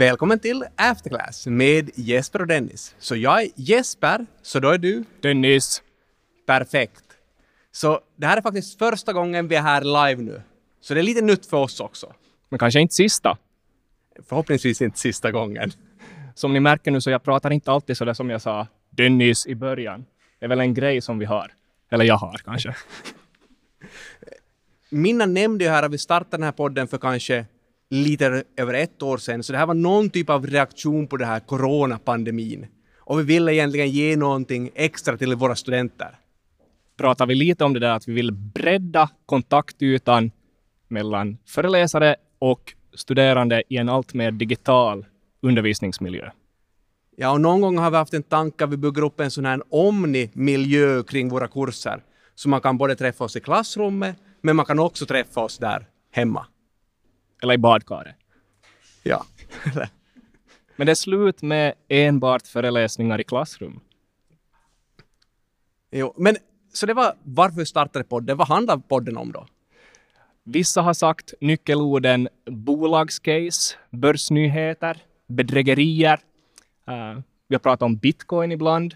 Välkommen till Afterclass med Jesper och Dennis. Så jag är Jesper, så då är du Dennis. perfekt. Så det här är faktiskt första gången vi är här live nu. Så det är lite nytt för oss också. Men kanske inte sista. Förhoppningsvis inte sista gången. Som ni märker nu så jag pratar inte alltid så där som jag sa Dennis i början. Det är väl en grej som vi har. Eller jag har kanske. Minna nämnde ju här att vi startade den här podden för kanske lite över ett år sedan, så det här var någon typ av reaktion på den här coronapandemin. Och vi ville egentligen ge någonting extra till våra studenter. Pratar vi lite om det där att vi vill bredda kontaktytan mellan föreläsare och studerande i en allt mer digital undervisningsmiljö. Ja, och någon gång har vi haft en tanke att vi bygger upp en sån här omni-miljö kring våra kurser. Så man kan både träffa oss i klassrummet, men man kan också träffa oss där hemma. Eller i badkaret. Ja. Men det är slut med enbart föreläsningar i klassrum. jo. Men så det var varför startade podden. Vad handlar podden om då? Vissa har sagt nyckelorden bolagscase, börsnyheter, bedrägerier. Uh, vi har pratat om bitcoin ibland.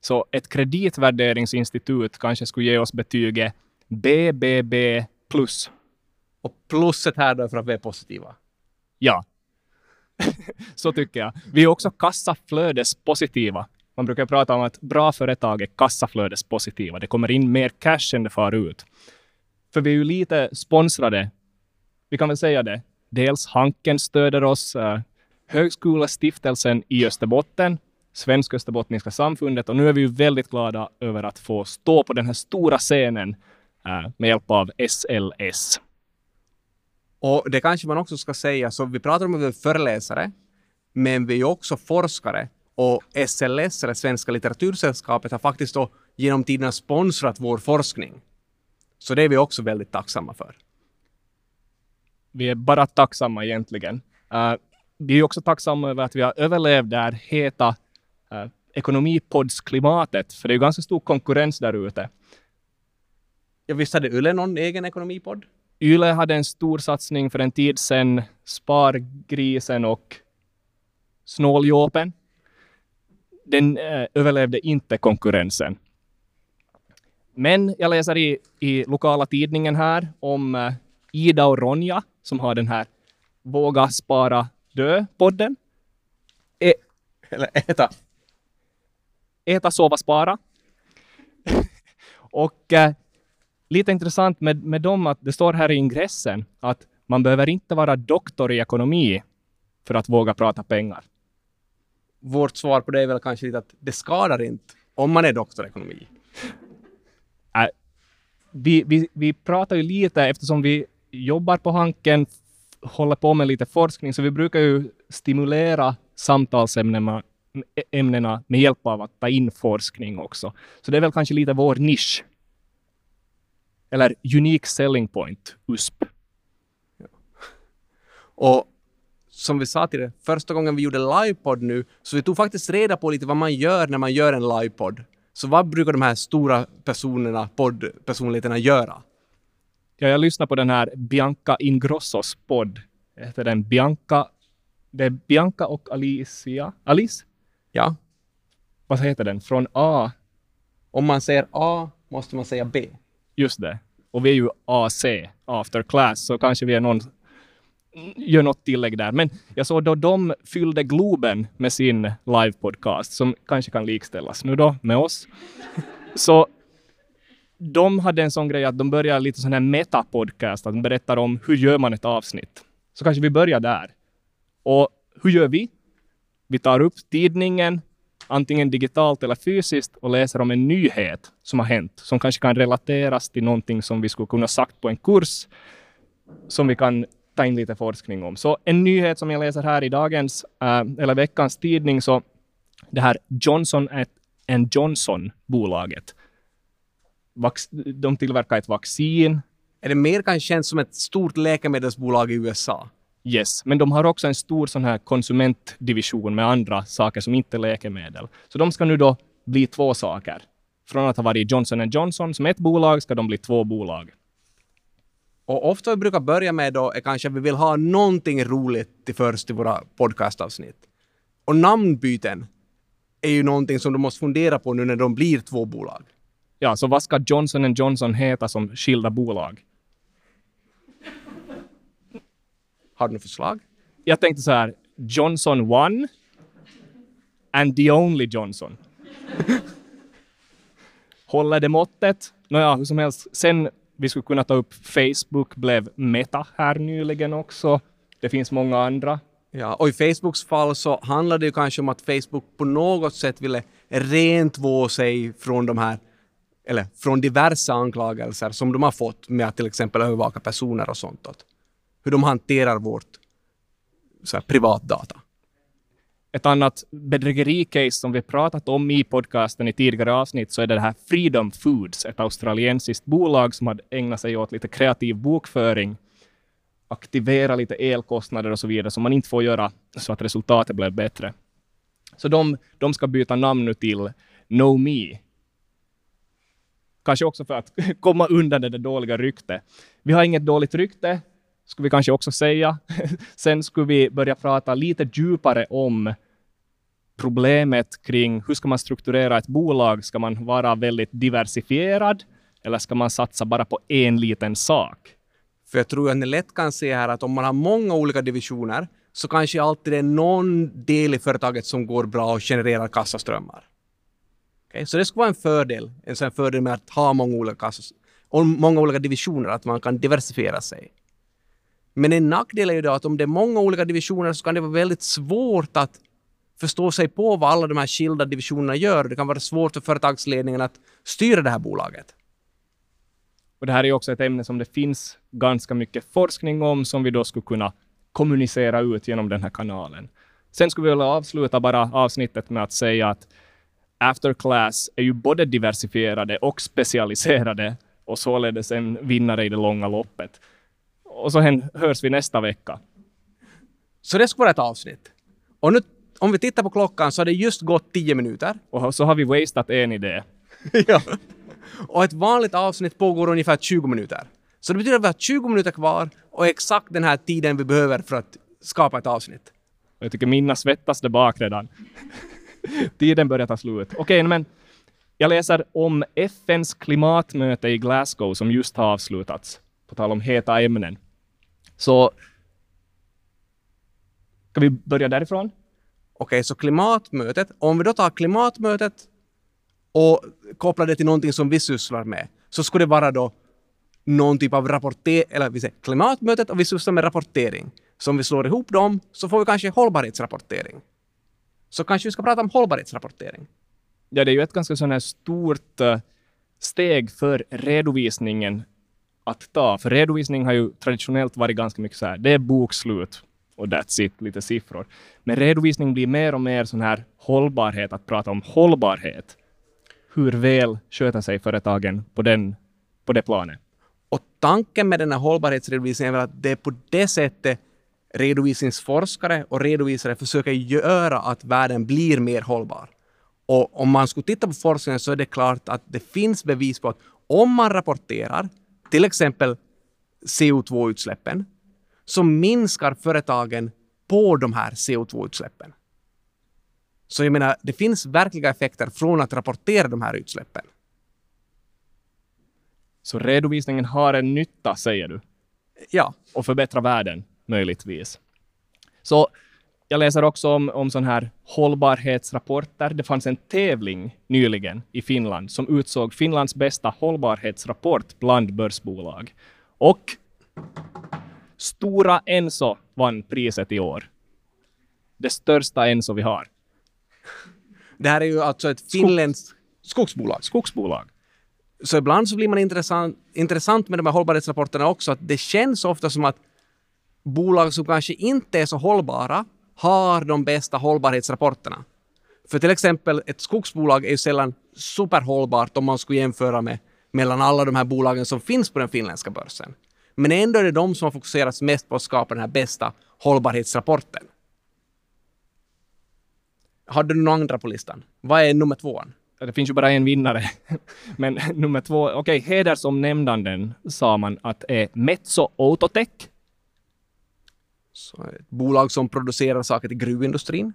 Så ett kreditvärderingsinstitut kanske skulle ge oss betyget BBB plus. Och plusset här då är för att vi är positiva. Ja. Så tycker jag. Vi är också kassaflödespositiva. Man brukar prata om att bra företag är kassaflödespositiva. Det kommer in mer cash än det far ut. För vi är ju lite sponsrade. Vi kan väl säga det. Dels Hanken stöder oss, eh, Högskolestiftelsen i Österbotten, Svenska Österbottniska samfundet och nu är vi ju väldigt glada över att få stå på den här stora scenen eh, med hjälp av SLS. Och det kanske man också ska säga, så vi pratar om att vi är föreläsare, men vi är också forskare. Och SLS, eller Svenska litteratursällskapet, har faktiskt då genom tiderna sponsrat vår forskning. Så det är vi också väldigt tacksamma för. Vi är bara tacksamma egentligen. Uh, vi är också tacksamma över att vi har överlevt det här heta uh, ekonomipodsklimatet, för det är ju ganska stor konkurrens där ute. Ja, visst hade Yle någon egen ekonomipodd? Yle hade en stor satsning för en tid sedan, Spargrisen och Snåljåpen. Den eh, överlevde inte konkurrensen. Men jag läser i, i lokala tidningen här om eh, Ida och Ronja som har den här Våga spara dö-podden. E Eller äta. äta, sova, spara. och eh, lite intressant med, med dem att det står här i ingressen att man behöver inte vara doktor i ekonomi för att våga prata pengar. Vårt svar på det är väl kanske lite att det skadar inte om man är doktor i ekonomi. Äh, vi, vi, vi pratar ju lite eftersom vi jobbar på Hanken, håller på med lite forskning, så vi brukar ju stimulera samtalsämnena ämnena med hjälp av att ta in forskning också. Så det är väl kanske lite vår nisch. Eller unique selling point, USP. Och som vi sa till det, första gången vi gjorde livepodd nu, så vi tog faktiskt reda på lite vad man gör när man gör en livepodd. Så vad brukar de här stora personerna, poddpersonligheterna göra? Ja, jag lyssnar på den här Bianca Ingrossos podd. Heter den Bianca... Det är Bianca och Alicia. Alice? Ja, Vad heter den? Från A. om man säger A måste man säga B. Just det. Och vi är ju AC, after class, så kanske vi är någon gör något tillägg där. Men jag såg då de fyllde Globen med sin livepodcast som kanske kan likställas nu då med oss. Så de hade en sån grej att de började lite sån här metapodcast, att de berättar om hur gör man ett avsnitt. Så kanske vi börjar där. Och hur gör vi? Vi tar upp tidningen, antingen digitalt eller fysiskt, och läser om en nyhet som har hänt, som kanske kan relateras till någonting som vi skulle kunna sagt på en kurs, som vi kan ta in lite forskning om. Så en nyhet som jag läser här i dagens, äh, eller veckans tidning, så det här Johnson and Johnson-bolaget. De tillverkar ett vaccin, Är det mer kanske känns som ett stort läkemedelsbolag i USA? Yes, men de har också en stor sån här konsumentdivision med andra saker som inte är läkemedel. Så de ska nu då bli två saker. Från att ha varit Johnson Johnson som ett bolag ska de bli två bolag. Och ofta vi brukar börja med då är kanske att vi vill ha någonting roligt till först i våra podcastavsnitt. Och namnbyten är ju någonting som du måste fundera på nu när de blir två bolag. Ja, så vad ska Johnson Johnson heta som skilda bolag? Har du något förslag? Jag tänkte så här, Johnson One and the only Johnson. Håller det måttet? Nåja, hur som helst. Sen vi skulle kunna ta upp Facebook blev Meta här nyligen också. Det finns många andra. Ja, och i Facebooks fall så handlar det ju kanske om att Facebook på något sätt ville rentvå sig från de här, eller från diverse anklagelser som de har fått med att till exempel övervaka personer och sånt. Hur de hanterar vårt så här, privatdata. Ett annat bedrägericase som vi pratat om i podcasten i tidigare avsnitt så är det här Freedom Foods, ett australiensiskt bolag som hade ägnat sig åt lite kreativ bokföring, aktivera lite elkostnader och så vidare som man inte får göra så att resultatet blev bättre. Så de, de ska byta namn nu till Know Me. Kanske också för att komma undan det dåliga ryktet. Vi har inget dåligt rykte, skulle vi kanske också säga. Sen skulle vi börja prata lite djupare om problemet kring hur ska man strukturera ett bolag? Ska man vara väldigt diversifierad eller ska man satsa bara på en liten sak? För jag tror att ni lätt kan se här att om man har många olika divisioner så kanske alltid det är någon del i företaget som går bra och genererar kassaströmmar. Okay? Så det skulle vara en fördel, en sån fördel med att ha många olika, kassas, många olika divisioner, att man kan diversifiera sig. Men en nackdel är ju då att om det är många olika divisioner så kan det vara väldigt svårt att förstå sig på vad alla de här skilda divisionerna gör. Det kan vara svårt för företagsledningen att styra det här bolaget. Och det här är också ett ämne som det finns ganska mycket forskning om som vi då skulle kunna kommunicera ut genom den här kanalen. Sen skulle vi vilja avsluta bara avsnittet med att säga att Afterclass är ju både diversifierade och specialiserade och således en vinnare i det långa loppet. Och så hörs vi nästa vecka. Så det skulle vara ett avsnitt. Och nu om vi tittar på klockan så har det just gått 10 minuter. Och så har vi wasted en idé. ja. Och ett vanligt avsnitt pågår ungefär 20 minuter. Så det betyder att vi har 20 minuter kvar och exakt den här tiden vi behöver för att skapa ett avsnitt. Jag tycker mina svettas där bak redan. Tiden börjar ta slut. Okej, okay, men jag läser om FNs klimatmöte i Glasgow som just har avslutats. På tal om heta ämnen. Så ska vi börja därifrån? Okej, så klimatmötet, om vi då tar klimatmötet och kopplar det till någonting som vi sysslar med, så skulle det vara då någon typ av rapportering, eller vi säger klimatmötet och vi sysslar med rapportering. Så om vi slår ihop dem så får vi kanske hållbarhetsrapportering. Så kanske vi ska prata om hållbarhetsrapportering. Ja, det är ju ett ganska sån här stort uh, steg för redovisningen att ta. För redovisning har ju traditionellt varit ganska mycket så här, det är bokslut och that's it, lite siffror. Men redovisning blir mer och mer sån här hållbarhet, att prata om hållbarhet. Hur väl sköter sig företagen på, den, på det planet? Och tanken med den här hållbarhetsredovisningen är väl att det är på det sättet redovisningsforskare och redovisare försöker göra att världen blir mer hållbar. Och om man skulle titta på forskningen så är det klart att det finns bevis på att om man rapporterar till exempel CO2-utsläppen så minskar företagen på de här CO2-utsläppen. Så jag menar, det finns verkliga effekter från att rapportera de här utsläppen. Så redovisningen har en nytta, säger du? Ja. Och förbättra världen, möjligtvis. Så jag läser också om, om sån här hållbarhetsrapporter. Det fanns en tävling nyligen i Finland som utsåg Finlands bästa hållbarhetsrapport bland börsbolag. Och Stora Enso vann priset i år. Det största Enso vi har. Det här är ju alltså ett finländskt skogsbolag. Skogsbolag. Så ibland så blir man intressant, intressant med de här hållbarhetsrapporterna också, att det känns ofta som att bolag som kanske inte är så hållbara har de bästa hållbarhetsrapporterna. För till exempel ett skogsbolag är ju sällan superhållbart om man skulle jämföra med mellan alla de här bolagen som finns på den finländska börsen. Men ändå är det de som har fokuserats mest på att skapa den här bästa hållbarhetsrapporten. Har du några andra på listan? Vad är nummer två? det finns ju bara en vinnare. Men nummer två, okej, okay, hedersomnämnanden sa man att är Metso Autotech. Så ett bolag som producerar saker till gruvindustrin.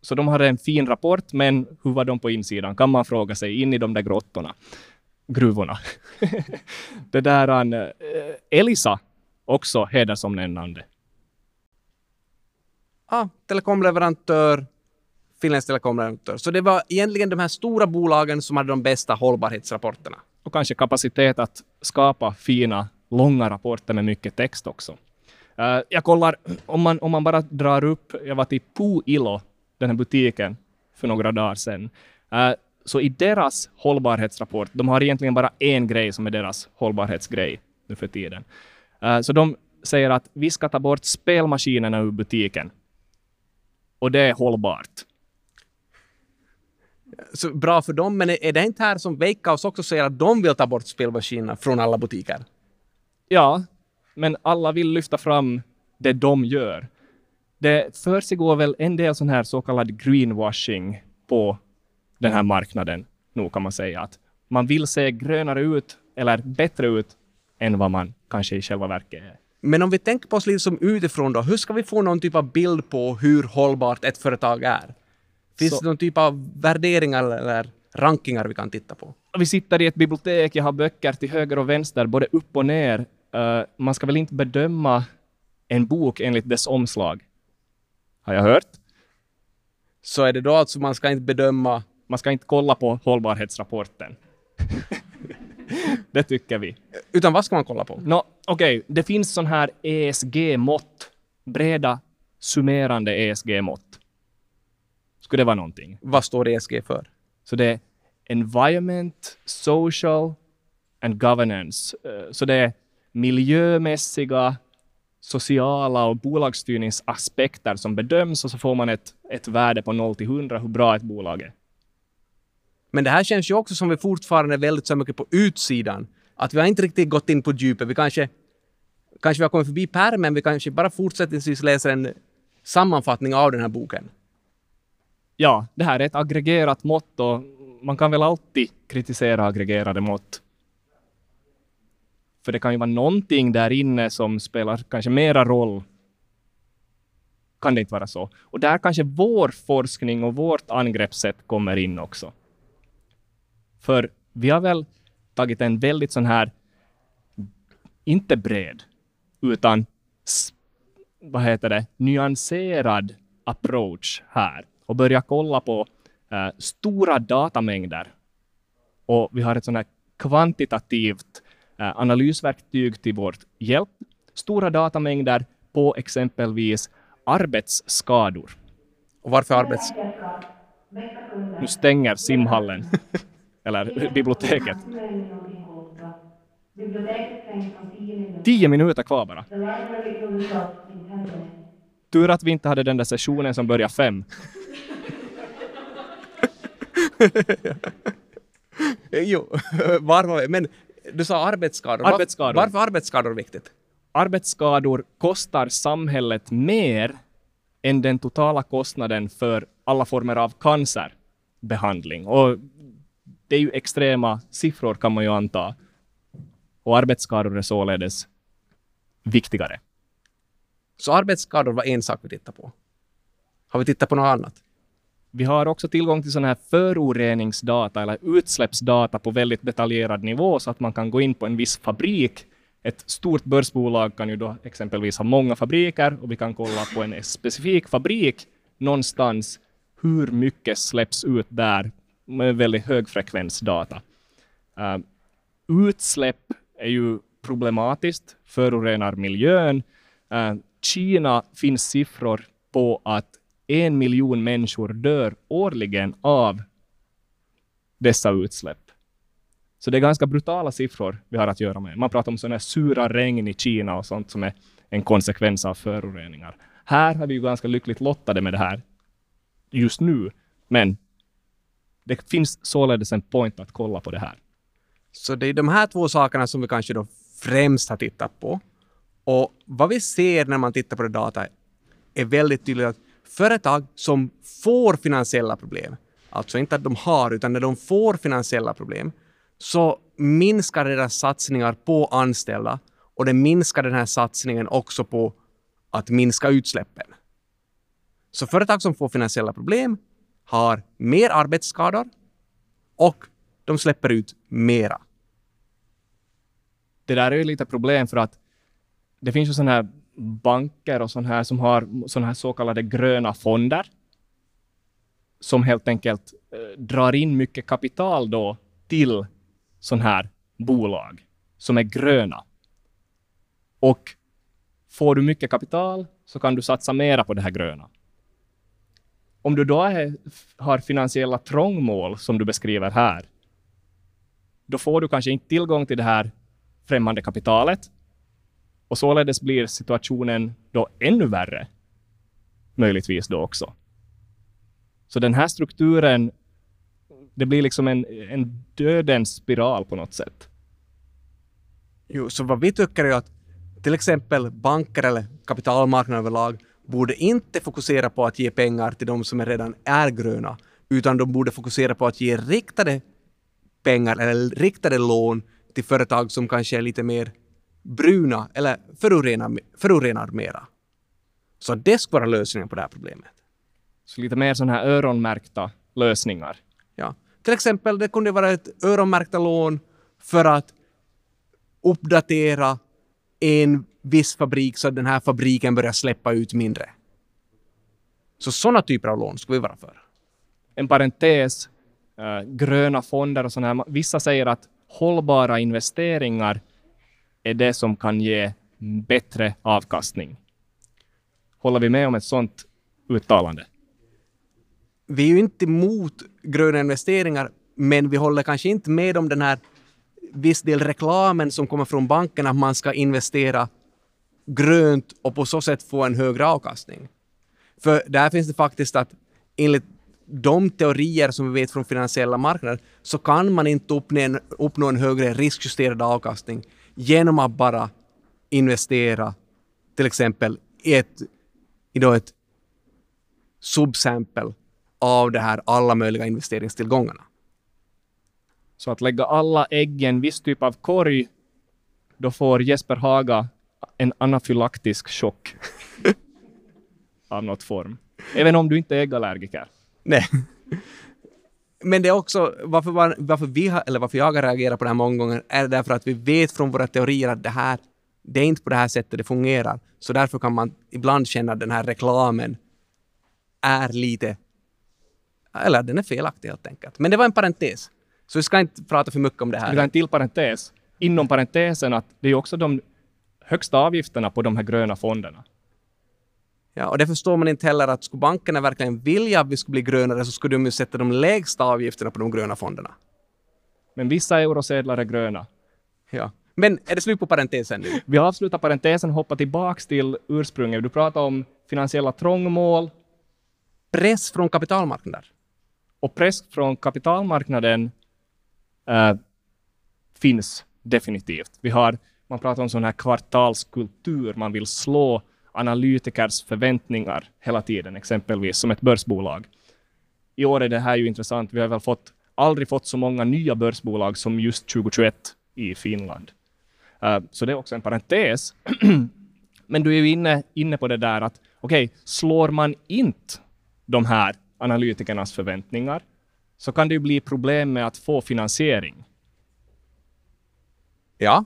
Så de hade en fin rapport, men hur var de på insidan? Kan man fråga sig, in i de där grottorna, gruvorna. det där, uh, Elisa, också hedersomnämnande. Ah, telekomleverantör, finländsk telekomleverantör. Så det var egentligen de här stora bolagen som hade de bästa hållbarhetsrapporterna. Och kanske kapacitet att skapa fina, rapporter med mycket text också. Uh, jag kollar, om man, om man bara drar upp, jag var till Puilo, den här butiken, för några dagar sedan. Uh, så i deras hållbarhetsrapport, de har egentligen bara en grej som är deras hållbarhetsgrej nu för tiden. Uh, så de säger att vi ska ta bort spelmaskinerna ur butiken. Och det är hållbart. Så bra för dem, men är det inte här som Veikkaus också säger att de vill ta bort spelmaskinerna från alla butiker? Ja, men alla vill lyfta fram det de gör. Det försiggår väl en del sån här så kallad greenwashing på den här marknaden, nu kan man säga. att Man vill se grönare ut eller bättre ut än vad man kanske i själva verket är. Men om vi tänker på oss lite som utifrån då, hur ska vi få någon typ av bild på hur hållbart ett företag är? Finns så. det någon typ av värderingar eller rankingar vi kan titta på? Vi sitter i ett bibliotek, jag har böcker till höger och vänster, både upp och ner. Uh, man ska väl inte bedöma en bok enligt dess omslag? Har jag hört? Så är det då alltså man ska inte bedöma... Man ska inte kolla på hållbarhetsrapporten. det tycker vi. Utan vad ska man kolla på? No, Okej, okay. det finns sån här ESG-mått. Breda, summerande ESG-mått. Skulle det vara någonting? Vad står ESG för? Så det är Environment, Social and Governance. Eh, så det är miljömässiga, sociala och bolagsstyrningsaspekter som bedöms och så får man ett, ett värde på 0 till 100 hur bra ett bolag är. Men det här känns ju också som vi fortfarande är väldigt så mycket på utsidan. Att vi har inte riktigt gått in på djupet. Vi kanske, kanske vi har kommit förbi pärmen, vi kanske bara fortsättningsvis läser en sammanfattning av den här boken. Ja, det här är ett aggregerat mått och man kan väl alltid kritisera aggregerade mått. För det kan ju vara någonting där inne som spelar kanske mera roll. Kan det inte vara så? Och där kanske vår forskning och vårt angreppssätt kommer in också. För vi har väl tagit en väldigt sån här, inte bred, utan vad heter det, nyanserad approach här och börjat kolla på eh, stora datamängder. Och vi har ett sånt här kvantitativt analysverktyg till vårt hjälp. Stora datamängder på exempelvis arbetsskador. Och varför arbets... Nu stänger simhallen. Eller biblioteket. Tio minuter kvar bara. Tur att vi inte hade den där sessionen som börjar fem. jo, var var vi? Men du sa arbetsskador. arbetsskador. Varför arbetsskador viktigt? Arbetsskador kostar samhället mer än den totala kostnaden för alla former av cancerbehandling. Och det är ju extrema siffror kan man ju anta. Och arbetsskador är således viktigare. Så arbetsskador var en sak vi tittade på. Har vi tittat på något annat? Vi har också tillgång till sån här föroreningsdata eller utsläppsdata på väldigt detaljerad nivå så att man kan gå in på en viss fabrik. Ett stort börsbolag kan ju då exempelvis ha många fabriker och vi kan kolla på en specifik fabrik någonstans hur mycket släpps ut där med väldigt högfrekvensdata. Uh, eh, utsläpp är ju problematiskt, förorenar miljön. Uh, Kina finns siffror på att en miljon människor dör årligen av dessa utsläpp. Så det är ganska brutala siffror vi har att göra med. Man pratar om sådana sura regn i Kina och sånt som är en konsekvens av föroreningar. Här har vi ju ganska lyckligt lottade med det här just nu, men det finns således en point att kolla på det här. Så det är de här två sakerna som vi kanske då främst har tittat på. Och vad vi ser när man tittar på det data är väldigt tydligt att företag som får finansiella problem, alltså inte att de har, utan när de får finansiella problem, så minskar deras satsningar på anställda och det minskar den här satsningen också på att minska utsläppen. Så företag som får finansiella problem har mer arbetsskador och de släpper ut mera. Det där är ju lite problem för att det finns ju sådana här banker och sådana här som har sådana här så kallade gröna fonder som helt enkelt eh, drar in mycket kapital då till sådana här bolag som är gröna. Och får du mycket kapital så kan du satsa mera på det här gröna. Om du då är, har finansiella trångmål som du beskriver här, då får du kanske inte tillgång till det här främmande kapitalet och således blir situationen då ännu värre, möjligtvis då också. Så den här strukturen, det blir liksom en, en dödens spiral på något sätt. Jo, så vad vi tycker är att till exempel banker eller kapitalmarknaden överlag borde inte fokusera på att ge pengar till de som redan är gröna, utan de borde fokusera på att ge riktade pengar eller riktade lån till företag som kanske är lite mer bruna eller förorenar, förorenar mera. Så det skulle vara lösningen på det här problemet. Så lite mer sådana här öronmärkta lösningar. Ja. Till exempel, det kunde vara ett öronmärkta lån för att uppdatera en viss fabrik så att den här fabriken börjar släppa ut mindre. Så sådana typer av lån skulle vi vara för. En parentes, äh, gröna fonder och sådana här. Vissa säger att hållbara investeringar är det som kan ge bättre avkastning. Håller vi med om ett sådant uttalande? Vi är ju inte emot gröna investeringar, men vi håller kanske inte med om den här viss del reklamen som kommer från banken att man ska investera grönt och på så sätt få en högre avkastning. För där finns det faktiskt att enligt de teorier som vi vet från finansiella marknader så kan man inte uppnå en, uppnå en högre riskjusterad avkastning genom att bara investera till exempel i ett, i då ett subsample av det här alla möjliga investeringstillgångarna. Så att lägga alla ägg i en viss typ av korg, då får Jesper Haga en anafylaktisk chock av något form. Även om du inte är äggallergiker. Nej. Men det är också varför, var, varför, vi har, eller varför jag har reagerat på det här många gånger är därför att vi vet från våra teorier att det här, det är inte på det här sättet det fungerar. Så därför kan man ibland känna att den här reklamen är lite, eller den är felaktig helt enkelt. Men det var en parentes. Så vi ska inte prata för mycket om det här. Vi har en till parentes. Inom parentesen att det är också de högsta avgifterna på de här gröna fonderna. Ja, och det förstår man inte heller att skulle bankerna verkligen vilja att vi skulle bli grönare så skulle de ju sätta de lägsta avgifterna på de gröna fonderna. Men vissa eurosedlar är gröna. Ja. Men är det slut på parentesen nu? Vi avslutar parentesen och hoppar tillbaks till ursprunget. Du pratar om finansiella trångmål. Press från kapitalmarknader. Och press från kapitalmarknaden äh, finns definitivt. Vi har, man pratar om sån här kvartalskultur. Man vill slå analytikers förväntningar hela tiden, exempelvis som ett börsbolag. I år är det här ju intressant. Vi har väl fått, aldrig fått så många nya börsbolag som just 2021 i Finland. Uh, så det är också en parentes. Men du är ju inne, inne på det där att okej, okay, slår man inte de här analytikernas förväntningar så kan det ju bli problem med att få finansiering. Ja.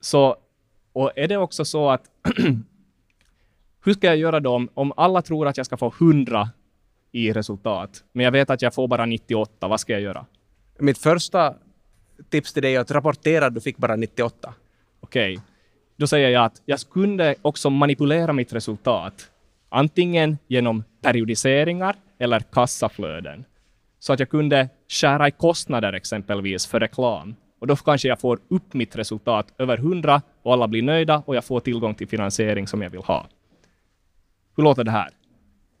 Så och är det också så att hur ska jag göra då om, om alla tror att jag ska få 100 i resultat, men jag vet att jag får bara 98, vad ska jag göra? Mitt första tips till dig är att rapportera att du fick bara 98. Okej, okay. då säger jag att jag kunde också manipulera mitt resultat, antingen genom periodiseringar eller kassaflöden, så att jag kunde skära i kostnader exempelvis för reklam och då kanske jag får upp mitt resultat över 100 och alla blir nöjda och jag får tillgång till finansiering som jag vill ha. Hur låter det här?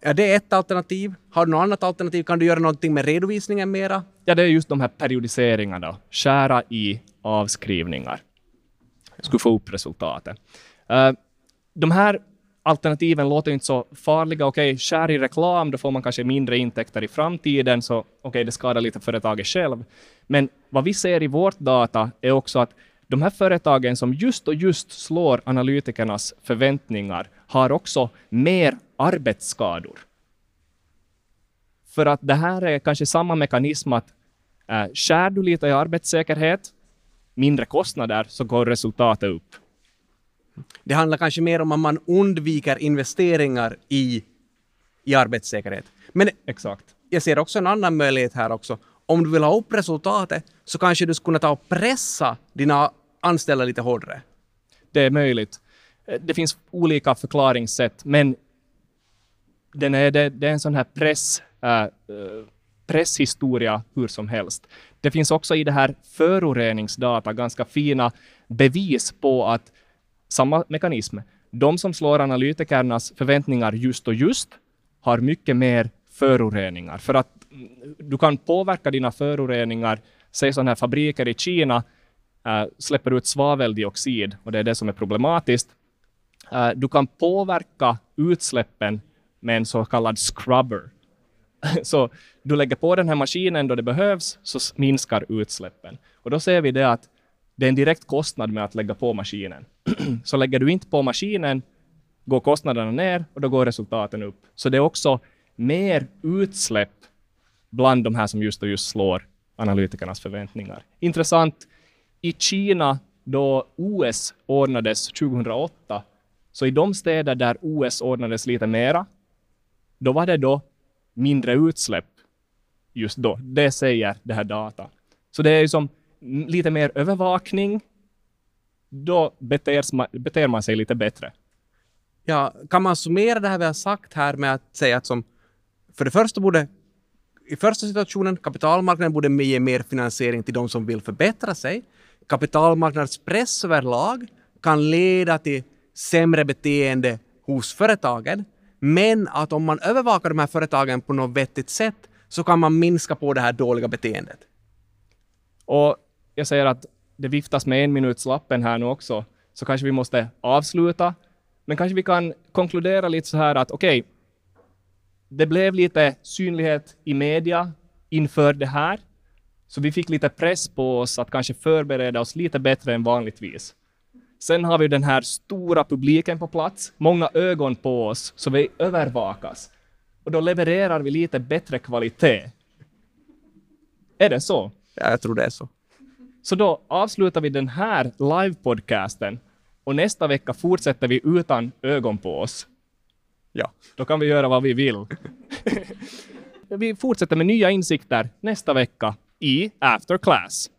Ja, det är ett alternativ. Har du något annat alternativ? Kan du göra någonting med redovisningen mera? Ja, det är just de här periodiseringarna. Skära i avskrivningar. Skulle få upp resultatet. Uh, de här alternativen låter inte så farliga. Okej, okay, skär i reklam, då får man kanske mindre intäkter i framtiden, så okej, okay, det skadar lite företaget själv. Men vad vi ser i vårt data är också att de här företagen som just och just slår analytikernas förväntningar har också mer arbetsskador. För att det här är kanske samma mekanism att äh, skär du lite i arbetssäkerhet, mindre kostnader, så går resultatet upp. Det handlar kanske mer om att man undviker investeringar i, i arbetssäkerhet. Men Exakt. jag ser också en annan möjlighet här också. Om du vill ha upp resultatet så kanske du skulle kunna ta och pressa dina anställda lite hårdare. Det är möjligt. Det finns olika förklaringssätt, men den är, det, det är en sån här press, äh, presshistoria hur som helst. Det finns också i det här föroreningsdata ganska fina bevis på att samma mekanism. De som slår analytikernas förväntningar just och just har mycket mer föroreningar. För att mm, du kan påverka dina föroreningar. Säg sådana här fabriker i Kina äh, släpper ut svaveldioxid och det är det som är problematiskt. Äh, du kan påverka utsläppen med en så kallad scrubber. så du lägger på den här maskinen då det behövs, så minskar utsläppen. Och då ser vi det att det är en direkt kostnad med att lägga på maskinen. så lägger du inte på maskinen går kostnaderna ner och då går resultaten upp. Så det är också mer utsläpp bland de här som just och just slår analytikernas förväntningar. Intressant, i Kina då OS ordnades 2008, så i de städer där OS ordnades lite mera, då var det då mindre utsläpp just då. Det säger det här data. Så det är ju som lite mer övervakning, då beter man, beter man sig lite bättre. Ja, kan man summera det här vi har sagt här med att säga att som för det första borde i första situationen kapitalmarknaden borde ge mer finansiering till de som vill förbättra sig. Kapitalmarknadspress överlag kan leda till sämre beteende hos företagen. Men att om man övervakar de här företagen på något vettigt sätt så kan man minska på det här dåliga beteendet. Och jag säger att det viftas med en minutslappen här nu också, så kanske vi måste avsluta. Men kanske vi kan konkludera lite så här att okej, okay, det blev lite synlighet i media inför det här, så vi fick lite press på oss att kanske förbereda oss lite bättre än vanligtvis. Sen har vi den här stora publiken på plats, många ögon på oss, så vi övervakas. Och då levererar vi lite bättre kvalitet. Är det så? Ja, jag tror det är så. Så då avslutar vi den här livepodcasten och nästa vecka fortsätter vi utan ögon på oss. Ja. Då kan vi göra vad vi vill. vi fortsätter med nya insikter nästa vecka i After Class.